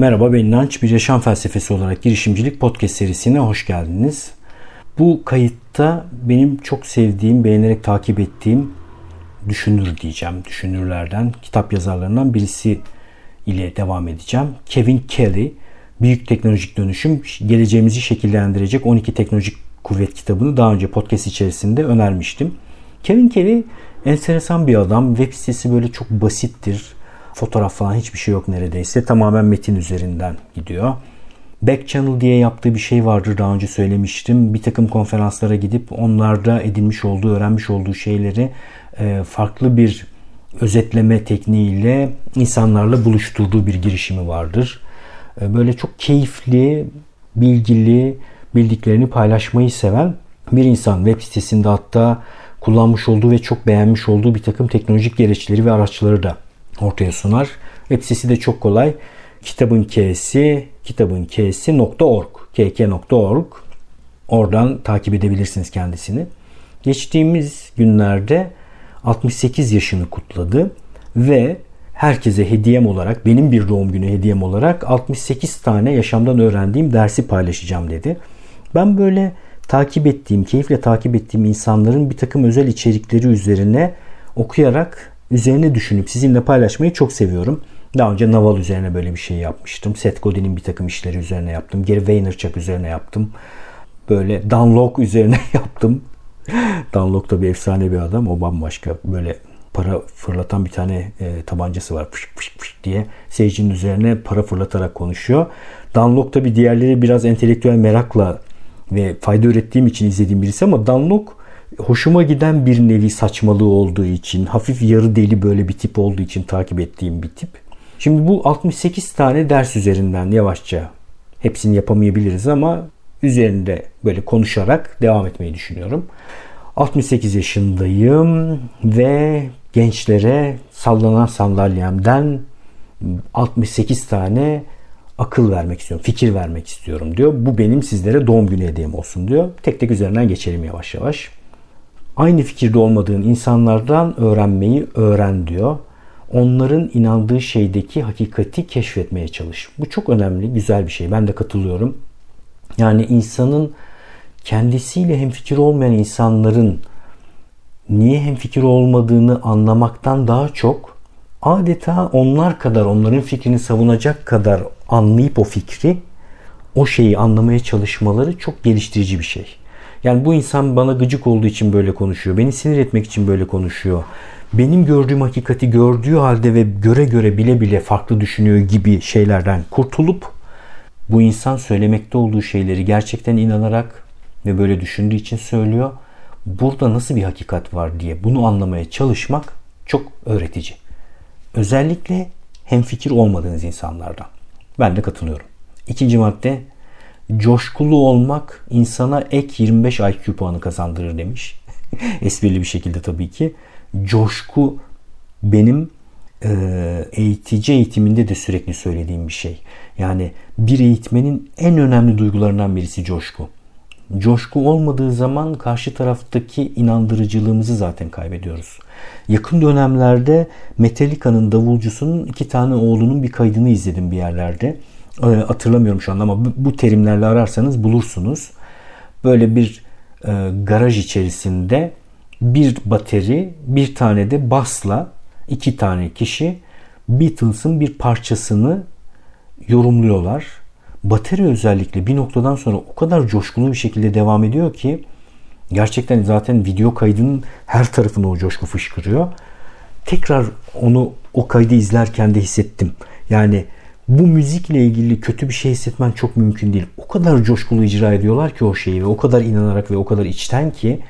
Merhaba ben İnanç. Bir yaşam felsefesi olarak girişimcilik podcast serisine hoş geldiniz. Bu kayıtta benim çok sevdiğim, beğenerek takip ettiğim düşünür diyeceğim. Düşünürlerden, kitap yazarlarından birisi ile devam edeceğim. Kevin Kelly, Büyük Teknolojik Dönüşüm, Geleceğimizi Şekillendirecek 12 Teknolojik Kuvvet kitabını daha önce podcast içerisinde önermiştim. Kevin Kelly enteresan bir adam. Web sitesi böyle çok basittir Fotoğraf falan hiçbir şey yok neredeyse. Tamamen metin üzerinden gidiyor. Back Channel diye yaptığı bir şey vardır daha önce söylemiştim. Bir takım konferanslara gidip onlarda edinmiş olduğu, öğrenmiş olduğu şeyleri e, farklı bir özetleme tekniğiyle insanlarla buluşturduğu bir girişimi vardır. E, böyle çok keyifli, bilgili, bildiklerini paylaşmayı seven bir insan. Web sitesinde hatta kullanmış olduğu ve çok beğenmiş olduğu bir takım teknolojik gereçleri ve araçları da ortaya sunar. Web sitesi de çok kolay. Kitabın K'si kitabın K'si.org kk.org Oradan takip edebilirsiniz kendisini. Geçtiğimiz günlerde 68 yaşını kutladı ve herkese hediyem olarak benim bir doğum günü hediyem olarak 68 tane yaşamdan öğrendiğim dersi paylaşacağım dedi. Ben böyle takip ettiğim, keyifle takip ettiğim insanların bir takım özel içerikleri üzerine okuyarak üzerine düşünüp sizinle paylaşmayı çok seviyorum. Daha önce Naval üzerine böyle bir şey yapmıştım. Seth Godin'in bir takım işleri üzerine yaptım. Gary Vaynerchuk üzerine yaptım. Böyle Dan Lok üzerine yaptım. Dan Lok da bir efsane bir adam. O bambaşka böyle para fırlatan bir tane e, tabancası var. Fışk fışk fışk diye seyircinin üzerine para fırlatarak konuşuyor. Dan Lok tabi diğerleri biraz entelektüel merakla ve fayda ürettiğim için izlediğim birisi ama Dan Lok hoşuma giden bir nevi saçmalığı olduğu için, hafif yarı deli böyle bir tip olduğu için takip ettiğim bir tip. Şimdi bu 68 tane ders üzerinden yavaşça hepsini yapamayabiliriz ama üzerinde böyle konuşarak devam etmeyi düşünüyorum. 68 yaşındayım ve gençlere sallanan sandalyemden 68 tane akıl vermek istiyorum, fikir vermek istiyorum diyor. Bu benim sizlere doğum günü hediyem olsun diyor. Tek tek üzerinden geçelim yavaş yavaş aynı fikirde olmadığın insanlardan öğrenmeyi öğren diyor. Onların inandığı şeydeki hakikati keşfetmeye çalış. Bu çok önemli, güzel bir şey. Ben de katılıyorum. Yani insanın kendisiyle hemfikir olmayan insanların niye hemfikir olmadığını anlamaktan daha çok adeta onlar kadar onların fikrini savunacak kadar anlayıp o fikri o şeyi anlamaya çalışmaları çok geliştirici bir şey. Yani bu insan bana gıcık olduğu için böyle konuşuyor. Beni sinir etmek için böyle konuşuyor. Benim gördüğüm hakikati gördüğü halde ve göre göre bile bile farklı düşünüyor gibi şeylerden kurtulup bu insan söylemekte olduğu şeyleri gerçekten inanarak ve böyle düşündüğü için söylüyor. Burada nasıl bir hakikat var diye bunu anlamaya çalışmak çok öğretici. Özellikle hem fikir olmadığınız insanlardan. Ben de katılıyorum. İkinci madde coşkulu olmak insana ek 25 IQ puanı kazandırır demiş. Esprili bir şekilde tabii ki. Coşku benim e, eğitici eğitiminde de sürekli söylediğim bir şey. Yani bir eğitmenin en önemli duygularından birisi coşku. Coşku olmadığı zaman karşı taraftaki inandırıcılığımızı zaten kaybediyoruz. Yakın dönemlerde Metallica'nın davulcusunun iki tane oğlunun bir kaydını izledim bir yerlerde. Ee, hatırlamıyorum şu anda ama bu terimlerle ararsanız bulursunuz. Böyle bir e, garaj içerisinde bir bateri, bir tane de basla iki tane kişi Beatles'ın bir parçasını yorumluyorlar. Bateri özellikle bir noktadan sonra o kadar coşkulu bir şekilde devam ediyor ki gerçekten zaten video kaydının her tarafına o coşku fışkırıyor. Tekrar onu o kaydı izlerken de hissettim. Yani bu müzikle ilgili kötü bir şey hissetmen çok mümkün değil. O kadar coşkulu icra ediyorlar ki o şeyi ve o kadar inanarak ve o kadar içten ki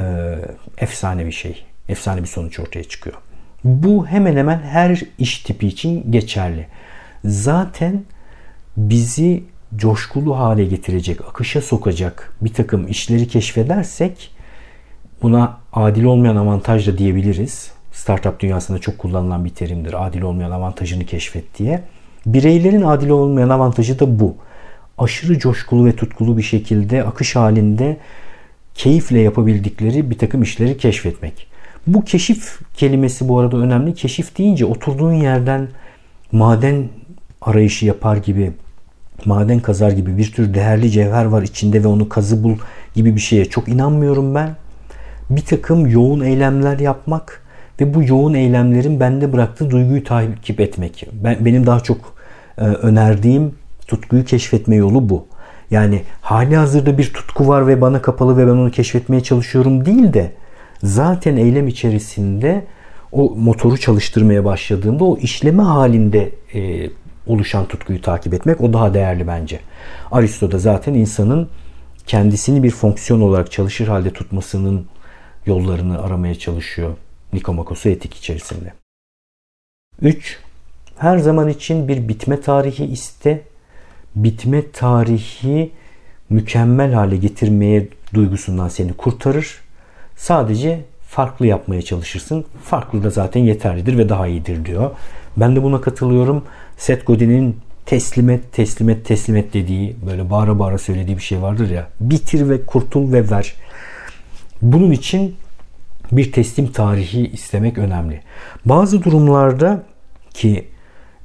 e, efsane bir şey. Efsane bir sonuç ortaya çıkıyor. Bu hemen hemen her iş tipi için geçerli. Zaten bizi coşkulu hale getirecek, akışa sokacak bir takım işleri keşfedersek buna adil olmayan avantaj da diyebiliriz. Startup dünyasında çok kullanılan bir terimdir. Adil olmayan avantajını keşfet diye. Bireylerin adil olmayan avantajı da bu. Aşırı coşkulu ve tutkulu bir şekilde akış halinde keyifle yapabildikleri bir takım işleri keşfetmek. Bu keşif kelimesi bu arada önemli. Keşif deyince oturduğun yerden maden arayışı yapar gibi maden kazar gibi bir tür değerli cevher var içinde ve onu kazı bul gibi bir şeye çok inanmıyorum ben. Bir takım yoğun eylemler yapmak ve bu yoğun eylemlerin bende bıraktığı duyguyu takip etmek. Ben, benim daha çok e, önerdiğim tutkuyu keşfetme yolu bu. Yani hali hazırda bir tutku var ve bana kapalı ve ben onu keşfetmeye çalışıyorum değil de zaten eylem içerisinde o motoru çalıştırmaya başladığımda o işleme halinde e, oluşan tutkuyu takip etmek o daha değerli bence. Aristo da zaten insanın kendisini bir fonksiyon olarak çalışır halde tutmasının yollarını aramaya çalışıyor. Nikomakos'u etik içerisinde. 3. Her zaman için bir bitme tarihi iste. Bitme tarihi mükemmel hale getirmeye duygusundan seni kurtarır. Sadece farklı yapmaya çalışırsın. Farklı da zaten yeterlidir ve daha iyidir diyor. Ben de buna katılıyorum. Seth Godin'in teslim et, teslim et, teslim et dediği böyle bağıra bağıra söylediği bir şey vardır ya. Bitir ve kurtul ve ver. Bunun için bir teslim tarihi istemek önemli. Bazı durumlarda ki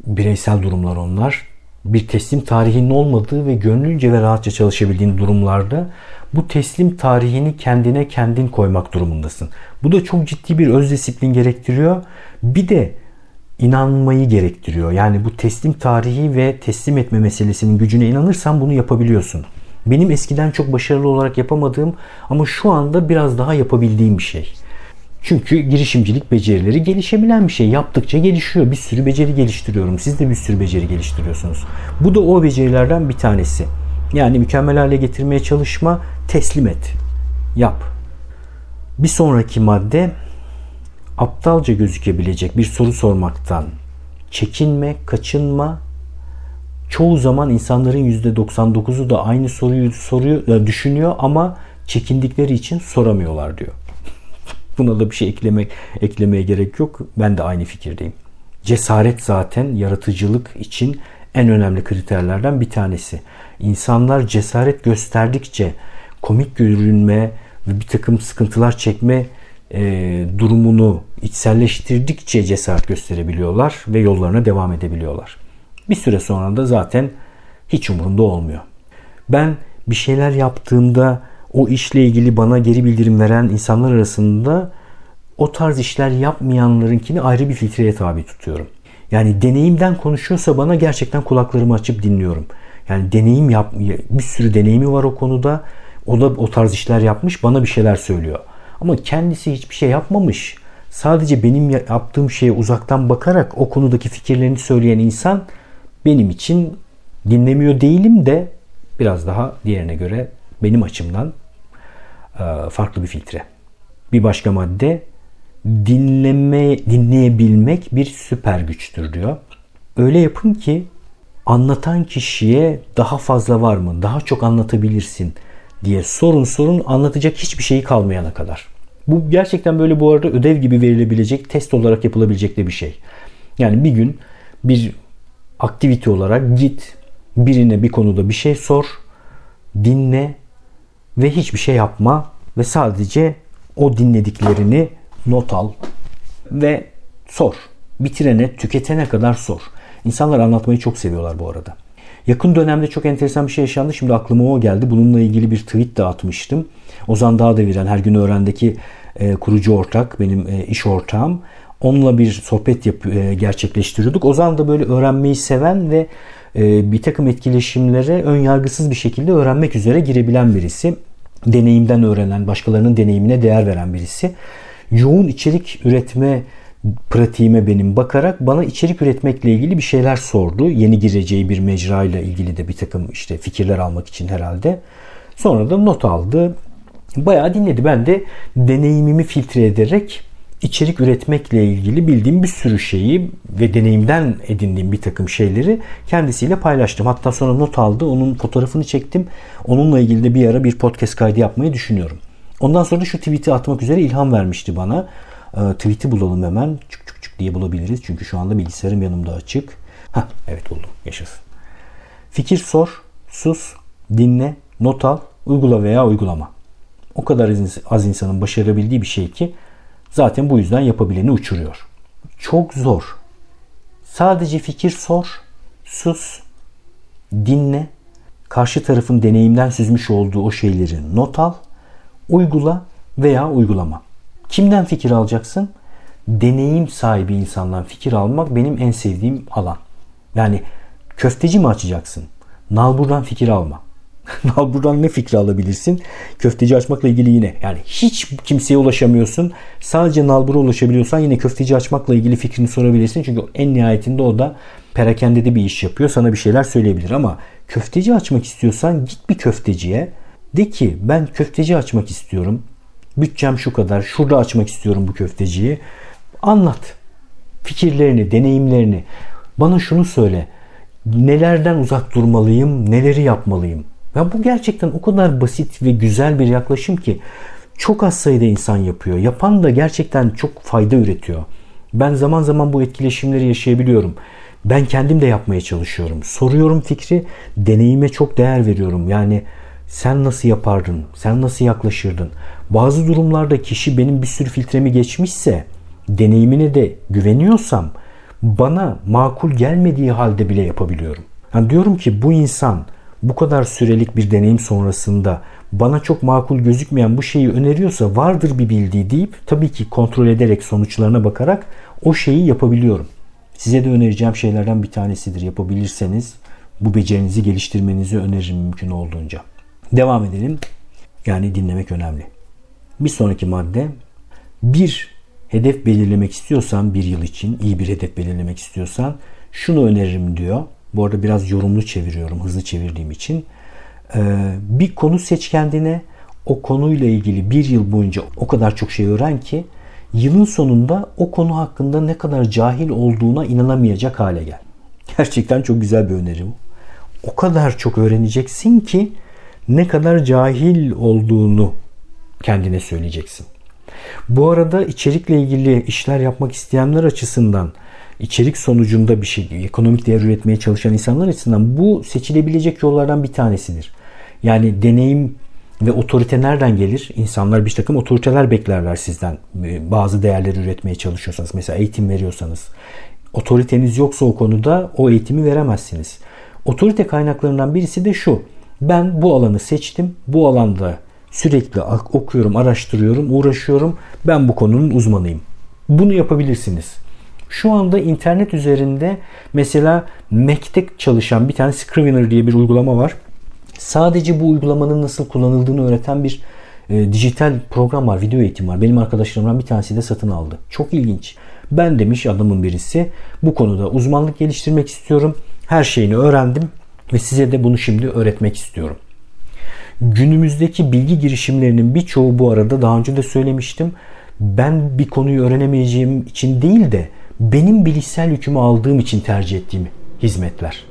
bireysel durumlar onlar bir teslim tarihinin olmadığı ve gönlünce ve rahatça çalışabildiğin durumlarda bu teslim tarihini kendine kendin koymak durumundasın. Bu da çok ciddi bir öz disiplin gerektiriyor. Bir de inanmayı gerektiriyor. Yani bu teslim tarihi ve teslim etme meselesinin gücüne inanırsan bunu yapabiliyorsun. Benim eskiden çok başarılı olarak yapamadığım ama şu anda biraz daha yapabildiğim bir şey. Çünkü girişimcilik becerileri gelişebilen bir şey. Yaptıkça gelişiyor. Bir sürü beceri geliştiriyorum. Siz de bir sürü beceri geliştiriyorsunuz. Bu da o becerilerden bir tanesi. Yani mükemmel hale getirmeye çalışma, teslim et. Yap. Bir sonraki madde aptalca gözükebilecek bir soru sormaktan çekinme, kaçınma. Çoğu zaman insanların %99'u da aynı soruyu soruyor, e, düşünüyor ama çekindikleri için soramıyorlar diyor. Buna da bir şey eklemek eklemeye gerek yok. Ben de aynı fikirdeyim. Cesaret zaten yaratıcılık için en önemli kriterlerden bir tanesi. İnsanlar cesaret gösterdikçe komik görünme ve bir takım sıkıntılar çekme e, durumunu içselleştirdikçe cesaret gösterebiliyorlar ve yollarına devam edebiliyorlar. Bir süre sonra da zaten hiç umurunda olmuyor. Ben bir şeyler yaptığımda o işle ilgili bana geri bildirim veren insanlar arasında o tarz işler yapmayanlarınkini ayrı bir filtreye tabi tutuyorum. Yani deneyimden konuşuyorsa bana gerçekten kulaklarımı açıp dinliyorum. Yani deneyim yap bir sürü deneyimi var o konuda. O da o tarz işler yapmış, bana bir şeyler söylüyor. Ama kendisi hiçbir şey yapmamış. Sadece benim yaptığım şeye uzaktan bakarak o konudaki fikirlerini söyleyen insan benim için dinlemiyor değilim de biraz daha diğerine göre benim açımdan farklı bir filtre. Bir başka madde dinleme dinleyebilmek bir süper güçtür diyor. Öyle yapın ki anlatan kişiye daha fazla var mı? Daha çok anlatabilirsin diye sorun sorun anlatacak hiçbir şeyi kalmayana kadar. Bu gerçekten böyle bu arada ödev gibi verilebilecek, test olarak yapılabilecek de bir şey. Yani bir gün bir aktivite olarak git birine bir konuda bir şey sor, dinle ve hiçbir şey yapma ve sadece o dinlediklerini not al ve sor. Bitirene, tüketene kadar sor. İnsanlar anlatmayı çok seviyorlar bu arada. Yakın dönemde çok enteresan bir şey yaşandı. Şimdi aklıma o geldi. Bununla ilgili bir tweet de atmıştım. Ozan Dağdeviren her gün öğrendeki e, kurucu ortak, benim e, iş ortağım. Onunla bir sohbet yap, e, gerçekleştiriyorduk. Ozan da böyle öğrenmeyi seven ve bir takım etkileşimlere ön yargısız bir şekilde öğrenmek üzere girebilen birisi. Deneyimden öğrenen, başkalarının deneyimine değer veren birisi. Yoğun içerik üretme pratiğime benim bakarak bana içerik üretmekle ilgili bir şeyler sordu. Yeni gireceği bir mecra ile ilgili de bir takım işte fikirler almak için herhalde. Sonra da not aldı. Bayağı dinledi. Ben de deneyimimi filtre ederek içerik üretmekle ilgili bildiğim bir sürü şeyi ve deneyimden edindiğim bir takım şeyleri kendisiyle paylaştım. Hatta sonra not aldı. Onun fotoğrafını çektim. Onunla ilgili de bir ara bir podcast kaydı yapmayı düşünüyorum. Ondan sonra şu tweet'i atmak üzere ilham vermişti bana. E, tweet'i bulalım hemen. Çık çık çık diye bulabiliriz. Çünkü şu anda bilgisayarım yanımda açık. Ha evet buldum. Yaşasın. Fikir sor, sus, dinle, not al, uygula veya uygulama. O kadar az insanın başarabildiği bir şey ki zaten bu yüzden yapabileni uçuruyor. Çok zor. Sadece fikir sor, sus, dinle, karşı tarafın deneyimden süzmüş olduğu o şeyleri not al, uygula veya uygulama. Kimden fikir alacaksın? Deneyim sahibi insandan fikir almak benim en sevdiğim alan. Yani köfteci mi açacaksın? Nalbur'dan fikir alma. Nalbur'dan ne fikri alabilirsin? Köfteci açmakla ilgili yine. Yani hiç kimseye ulaşamıyorsun. Sadece Nalbur'a ulaşabiliyorsan yine köfteci açmakla ilgili fikrini sorabilirsin. Çünkü en nihayetinde o da perakende de bir iş yapıyor. Sana bir şeyler söyleyebilir ama köfteci açmak istiyorsan git bir köfteciye. De ki ben köfteci açmak istiyorum. Bütçem şu kadar. Şurada açmak istiyorum bu köfteciyi. Anlat. Fikirlerini, deneyimlerini. Bana şunu söyle. Nelerden uzak durmalıyım, neleri yapmalıyım? Ya bu gerçekten o kadar basit ve güzel bir yaklaşım ki çok az sayıda insan yapıyor. Yapan da gerçekten çok fayda üretiyor. Ben zaman zaman bu etkileşimleri yaşayabiliyorum. Ben kendim de yapmaya çalışıyorum. Soruyorum fikri, deneyime çok değer veriyorum. Yani sen nasıl yapardın? Sen nasıl yaklaşırdın? Bazı durumlarda kişi benim bir sürü filtremi geçmişse, deneyimine de güveniyorsam bana makul gelmediği halde bile yapabiliyorum. Yani diyorum ki bu insan bu kadar sürelik bir deneyim sonrasında bana çok makul gözükmeyen bu şeyi öneriyorsa vardır bir bildiği deyip tabii ki kontrol ederek sonuçlarına bakarak o şeyi yapabiliyorum. Size de önereceğim şeylerden bir tanesidir. Yapabilirseniz bu becerinizi geliştirmenizi öneririm mümkün olduğunca. Devam edelim. Yani dinlemek önemli. Bir sonraki madde bir hedef belirlemek istiyorsan bir yıl için iyi bir hedef belirlemek istiyorsan şunu öneririm diyor. Bu arada biraz yorumlu çeviriyorum hızlı çevirdiğim için. Ee, bir konu seç kendine. O konuyla ilgili bir yıl boyunca o kadar çok şey öğren ki yılın sonunda o konu hakkında ne kadar cahil olduğuna inanamayacak hale gel. Gerçekten çok güzel bir öneri bu. O kadar çok öğreneceksin ki ne kadar cahil olduğunu kendine söyleyeceksin. Bu arada içerikle ilgili işler yapmak isteyenler açısından içerik sonucunda bir şey, ekonomik değer üretmeye çalışan insanlar açısından bu seçilebilecek yollardan bir tanesidir. Yani deneyim ve otorite nereden gelir? İnsanlar bir takım otoriteler beklerler sizden. Ee, bazı değerleri üretmeye çalışıyorsanız, mesela eğitim veriyorsanız. Otoriteniz yoksa o konuda o eğitimi veremezsiniz. Otorite kaynaklarından birisi de şu. Ben bu alanı seçtim. Bu alanda sürekli okuyorum, araştırıyorum, uğraşıyorum. Ben bu konunun uzmanıyım. Bunu yapabilirsiniz. Şu anda internet üzerinde mesela Mac'te çalışan bir tane Scrivener diye bir uygulama var. Sadece bu uygulamanın nasıl kullanıldığını öğreten bir e, dijital program var, video eğitim var. Benim arkadaşlarımdan bir tanesi de satın aldı. Çok ilginç. Ben demiş adamın birisi bu konuda uzmanlık geliştirmek istiyorum. Her şeyini öğrendim ve size de bunu şimdi öğretmek istiyorum. Günümüzdeki bilgi girişimlerinin birçoğu bu arada daha önce de söylemiştim. Ben bir konuyu öğrenemeyeceğim için değil de benim bilişsel yükümü aldığım için tercih ettiğim hizmetler.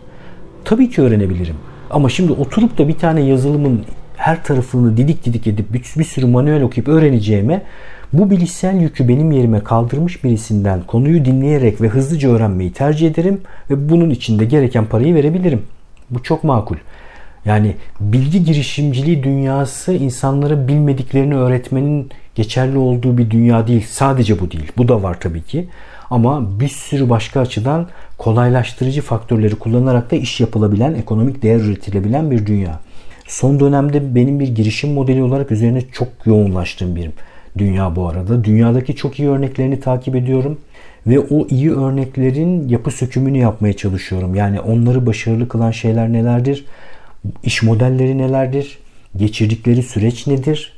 Tabii ki öğrenebilirim. Ama şimdi oturup da bir tane yazılımın her tarafını didik didik edip bir, bir sürü manuel okuyup öğreneceğime bu bilişsel yükü benim yerime kaldırmış birisinden konuyu dinleyerek ve hızlıca öğrenmeyi tercih ederim ve bunun için de gereken parayı verebilirim. Bu çok makul. Yani bilgi girişimciliği dünyası insanlara bilmediklerini öğretmenin geçerli olduğu bir dünya değil. Sadece bu değil. Bu da var tabii ki. Ama bir sürü başka açıdan kolaylaştırıcı faktörleri kullanarak da iş yapılabilen, ekonomik değer üretilebilen bir dünya. Son dönemde benim bir girişim modeli olarak üzerine çok yoğunlaştığım bir dünya bu arada. Dünyadaki çok iyi örneklerini takip ediyorum ve o iyi örneklerin yapı sökümünü yapmaya çalışıyorum. Yani onları başarılı kılan şeyler nelerdir? İş modelleri nelerdir? Geçirdikleri süreç nedir?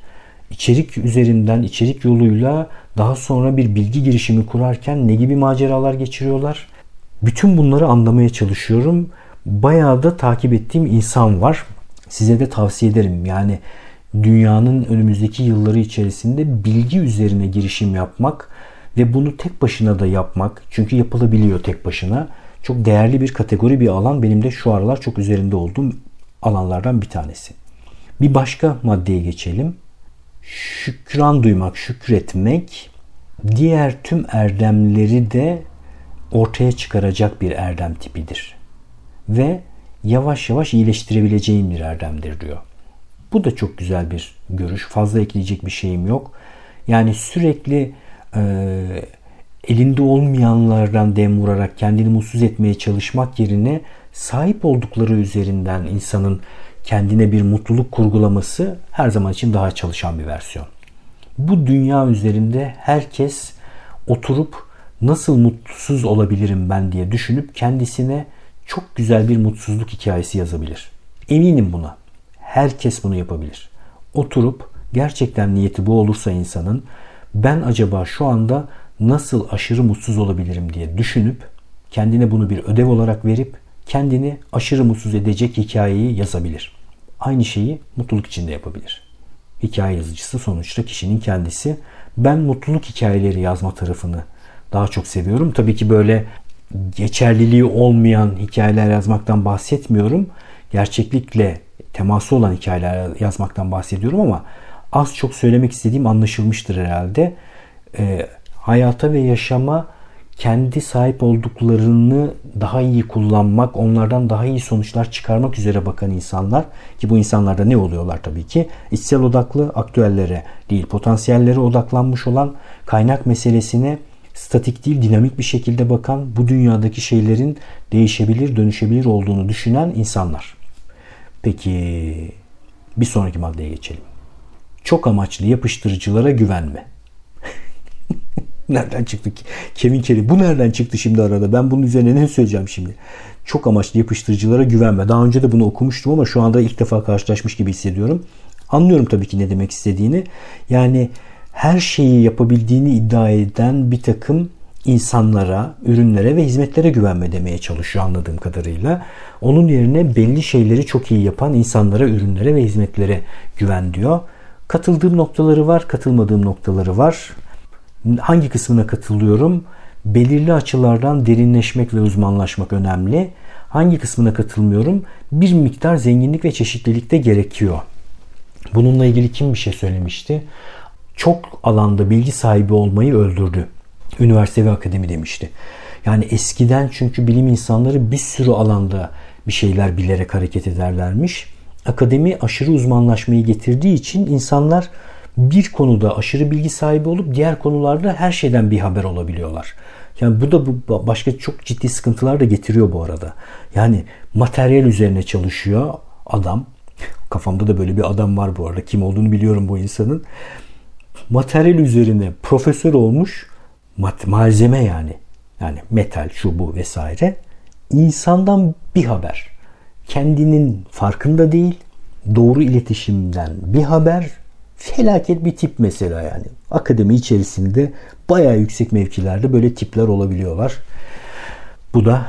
İçerik üzerinden, içerik yoluyla daha sonra bir bilgi girişimi kurarken ne gibi maceralar geçiriyorlar? Bütün bunları anlamaya çalışıyorum. Bayağı da takip ettiğim insan var. Size de tavsiye ederim. Yani dünyanın önümüzdeki yılları içerisinde bilgi üzerine girişim yapmak ve bunu tek başına da yapmak çünkü yapılabiliyor tek başına çok değerli bir kategori bir alan benim de şu aralar çok üzerinde olduğum alanlardan bir tanesi. Bir başka maddeye geçelim şükran duymak, şükretmek diğer tüm erdemleri de ortaya çıkaracak bir erdem tipidir. Ve yavaş yavaş iyileştirebileceğin bir erdemdir diyor. Bu da çok güzel bir görüş. Fazla ekleyecek bir şeyim yok. Yani sürekli e, elinde olmayanlardan dem vurarak kendini mutsuz etmeye çalışmak yerine sahip oldukları üzerinden insanın kendine bir mutluluk kurgulaması her zaman için daha çalışan bir versiyon. Bu dünya üzerinde herkes oturup nasıl mutsuz olabilirim ben diye düşünüp kendisine çok güzel bir mutsuzluk hikayesi yazabilir. Eminim buna. Herkes bunu yapabilir. Oturup gerçekten niyeti bu olursa insanın ben acaba şu anda nasıl aşırı mutsuz olabilirim diye düşünüp kendine bunu bir ödev olarak verip kendini aşırı mutsuz edecek hikayeyi yazabilir. Aynı şeyi mutluluk içinde yapabilir. Hikaye yazıcısı sonuçta kişinin kendisi. Ben mutluluk hikayeleri yazma tarafını daha çok seviyorum. Tabii ki böyle geçerliliği olmayan hikayeler yazmaktan bahsetmiyorum. Gerçeklikle teması olan hikayeler yazmaktan bahsediyorum ama az çok söylemek istediğim anlaşılmıştır herhalde. E, hayata ve yaşama kendi sahip olduklarını daha iyi kullanmak, onlardan daha iyi sonuçlar çıkarmak üzere bakan insanlar ki bu insanlarda ne oluyorlar tabii ki? İçsel odaklı, aktüellere değil, potansiyellere odaklanmış olan kaynak meselesine statik değil, dinamik bir şekilde bakan, bu dünyadaki şeylerin değişebilir, dönüşebilir olduğunu düşünen insanlar. Peki bir sonraki maddeye geçelim. Çok amaçlı yapıştırıcılara güvenme. Nereden çıktı? Kevin Kelly bu nereden çıktı şimdi arada? Ben bunun üzerine ne söyleyeceğim şimdi? Çok amaçlı yapıştırıcılara güvenme. Daha önce de bunu okumuştum ama şu anda ilk defa karşılaşmış gibi hissediyorum. Anlıyorum tabii ki ne demek istediğini. Yani her şeyi yapabildiğini iddia eden bir takım insanlara, ürünlere ve hizmetlere güvenme demeye çalışıyor anladığım kadarıyla. Onun yerine belli şeyleri çok iyi yapan insanlara, ürünlere ve hizmetlere güven diyor. Katıldığım noktaları var, katılmadığım noktaları var. Hangi kısmına katılıyorum? Belirli açılardan derinleşmek ve uzmanlaşmak önemli. Hangi kısmına katılmıyorum? Bir miktar zenginlik ve çeşitlilik de gerekiyor. Bununla ilgili kim bir şey söylemişti? Çok alanda bilgi sahibi olmayı öldürdü. Üniversite ve akademi demişti. Yani eskiden çünkü bilim insanları bir sürü alanda bir şeyler bilerek hareket ederlermiş. Akademi aşırı uzmanlaşmayı getirdiği için insanlar bir konuda aşırı bilgi sahibi olup diğer konularda her şeyden bir haber olabiliyorlar. Yani bu da bu başka çok ciddi sıkıntılar da getiriyor bu arada. Yani materyal üzerine çalışıyor adam. Kafamda da böyle bir adam var bu arada. Kim olduğunu biliyorum bu insanın. Materyal üzerine profesör olmuş malzeme yani. Yani metal, şu bu vesaire. İnsandan bir haber. Kendinin farkında değil. Doğru iletişimden bir haber. Felaket bir tip mesela yani. Akademi içerisinde bayağı yüksek mevkilerde böyle tipler olabiliyorlar. Bu da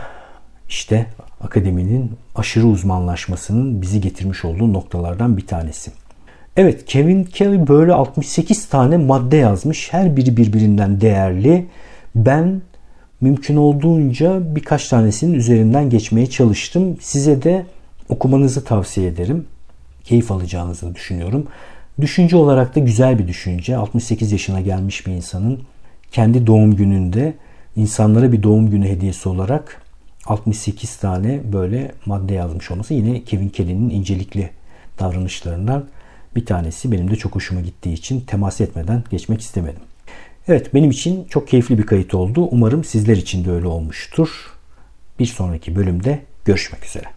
işte akademinin aşırı uzmanlaşmasının bizi getirmiş olduğu noktalardan bir tanesi. Evet Kevin Kelly böyle 68 tane madde yazmış. Her biri birbirinden değerli. Ben mümkün olduğunca birkaç tanesinin üzerinden geçmeye çalıştım. Size de okumanızı tavsiye ederim. Keyif alacağınızı düşünüyorum. Düşünce olarak da güzel bir düşünce. 68 yaşına gelmiş bir insanın kendi doğum gününde insanlara bir doğum günü hediyesi olarak 68 tane böyle madde yazmış olması yine Kevin Kelly'nin incelikli davranışlarından bir tanesi benim de çok hoşuma gittiği için temas etmeden geçmek istemedim. Evet benim için çok keyifli bir kayıt oldu. Umarım sizler için de öyle olmuştur. Bir sonraki bölümde görüşmek üzere.